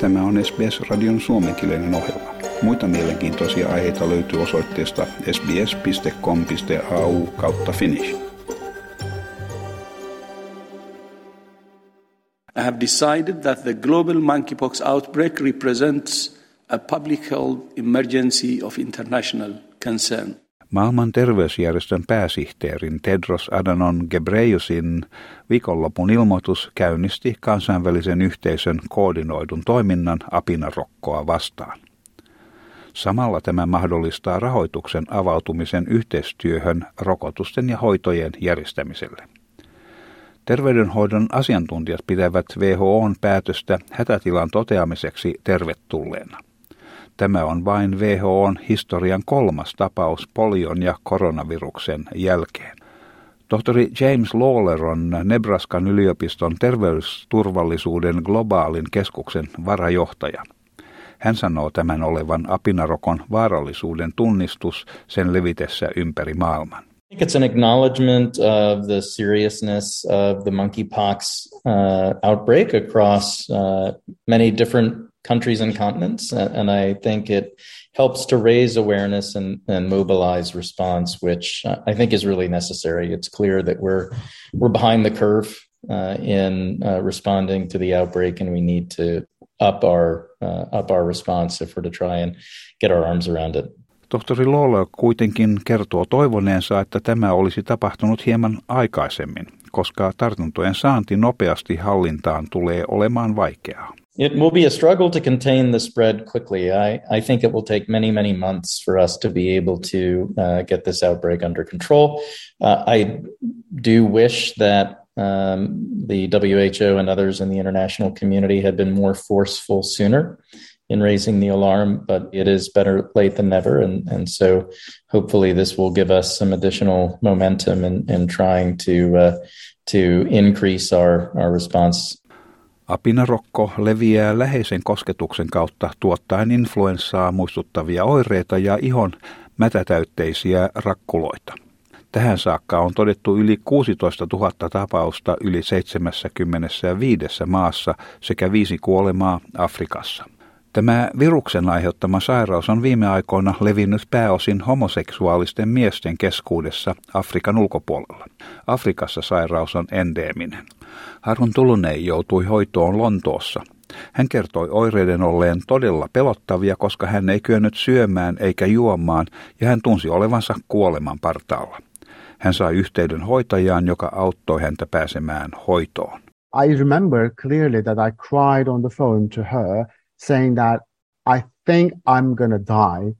Tämä on SBS-radion suomenkielinen ohjelma. Muita mielenkiintoisia aiheita löytyy osoitteesta sbs.com.au kautta finnish. I have decided that the global monkeypox outbreak represents a public health emergency of international concern. Maailman terveysjärjestön pääsihteerin Tedros Adhanom Ghebreyesusin viikonlopun ilmoitus käynnisti kansainvälisen yhteisön koordinoidun toiminnan apinarokkoa vastaan. Samalla tämä mahdollistaa rahoituksen avautumisen yhteistyöhön rokotusten ja hoitojen järjestämiselle. Terveydenhoidon asiantuntijat pitävät WHOn päätöstä hätätilan toteamiseksi tervetulleena. Tämä on vain WHOn historian kolmas tapaus polion ja koronaviruksen jälkeen. Tohtori James Lawler on Nebraskan yliopiston terveysturvallisuuden globaalin keskuksen varajohtaja. Hän sanoo tämän olevan apinarokon vaarallisuuden tunnistus sen levitessä ympäri maailman. I think it's an acknowledgement of the seriousness of the monkeypox uh, outbreak across uh, many different countries and continents. And I think it helps to raise awareness and, and mobilize response, which I think is really necessary. It's clear that we're we're behind the curve uh, in uh, responding to the outbreak, and we need to up our uh, up our response if we're to try and get our arms around it. Tohtori Lola kuitenkin kertoo toivoneensa, että tämä olisi tapahtunut hieman aikaisemmin, koska tartuntojen saanti nopeasti hallintaan tulee olemaan vaikeaa. It will be a struggle to contain the spread quickly. I, I think it will take many, many months for us to be able to uh, get this outbreak under control. Uh, I do wish that um, the WHO and others in the international community had been more forceful sooner in raising the alarm, but it is better late than never. And, and so hopefully this will give us some additional momentum in, in trying to, uh, to increase our, our response Apinarokko leviää läheisen kosketuksen kautta tuottaen influenssaa muistuttavia oireita ja ihon mätätäytteisiä rakkuloita. Tähän saakka on todettu yli 16 000 tapausta yli 75 maassa sekä viisi kuolemaa Afrikassa. Tämä viruksen aiheuttama sairaus on viime aikoina levinnyt pääosin homoseksuaalisten miesten keskuudessa Afrikan ulkopuolella. Afrikassa sairaus on endeeminen. Harun Tulunei joutui hoitoon Lontoossa. Hän kertoi oireiden olleen todella pelottavia, koska hän ei kyennyt syömään eikä juomaan ja hän tunsi olevansa kuoleman partaalla. Hän sai yhteyden hoitajaan, joka auttoi häntä pääsemään hoitoon. I remember clearly that I cried on the phone to her saying that I think I'm going to die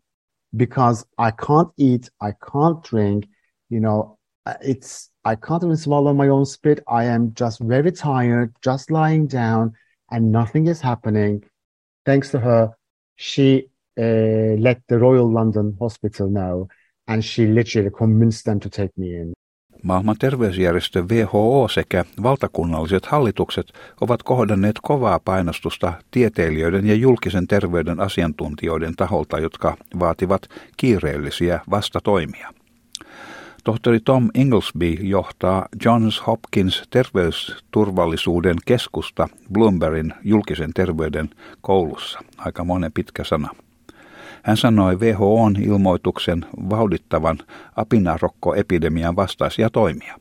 because I can't eat, I can't drink, you know, it's I can't even swallow my own spit. I am just very tired, just lying down, and nothing is happening. Thanks to her, she uh, let the Royal London Hospital know, and she literally convinced them to take me in. Maailman terveysjärjestö WHO sekä valtakunnalliset hallitukset ovat kohdanneet kovaa painostusta tieteilijöiden ja julkisen terveyden asiantuntijoiden taholta, jotka vaativat kiireellisiä vastatoimia. Tohtori Tom Inglesby johtaa Johns Hopkins terveysturvallisuuden keskusta Bloombergin julkisen terveyden koulussa. Aika monen pitkä sana. Hän sanoi WHOn ilmoituksen vauhdittavan apinarokkoepidemian vastaisia toimia.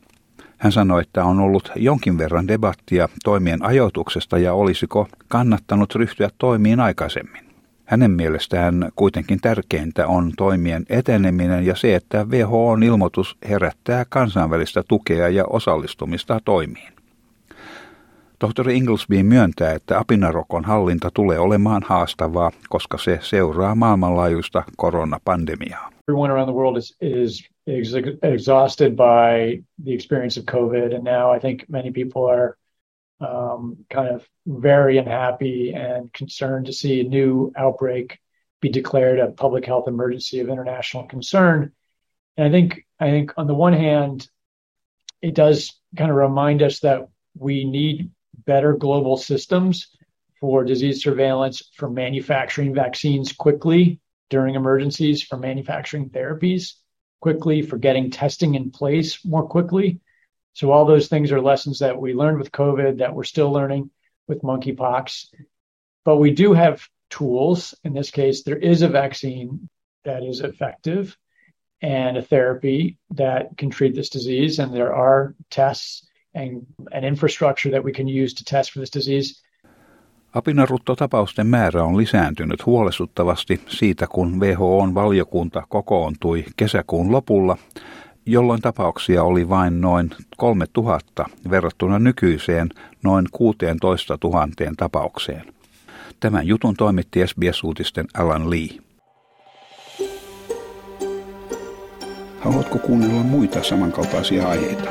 Hän sanoi, että on ollut jonkin verran debattia toimien ajoituksesta ja olisiko kannattanut ryhtyä toimiin aikaisemmin. Hänen mielestään kuitenkin tärkeintä on toimien eteneminen ja se, että WHOn ilmoitus herättää kansainvälistä tukea ja osallistumista toimiin. Tohtori Inglesby myöntää, että apinarokon hallinta tulee olemaan haastavaa, koska se seuraa maailmanlaajuista koronapandemiaa. Everyone around the world is, is exhausted by the experience of COVID, and now I think many people are um, kind of very unhappy and concerned to see a new outbreak be declared a public health emergency of international concern. And I think I think on the one hand, it does kind of remind us that we need better global systems for disease surveillance, for manufacturing vaccines quickly during emergencies, for manufacturing therapies quickly, for getting testing in place more quickly. So all those things are lessons that we learned with COVID that we're still learning with monkeypox. but we do have tools. In this case, there is a vaccine that is effective and a therapy that can treat this disease. And there are tests and an infrastructure that we can use to test for this disease. Apinaruttotapausten määrä on lisääntynyt huolestuttavasti siitä, kun WHOn valiokunta kokoontui kesäkuun lopulla, jolloin tapauksia oli vain noin 3000 verrattuna nykyiseen noin 16 000 tapaukseen. Tämän jutun toimitti SBS-uutisten Alan Lee. Haluatko kuunnella muita samankaltaisia aiheita?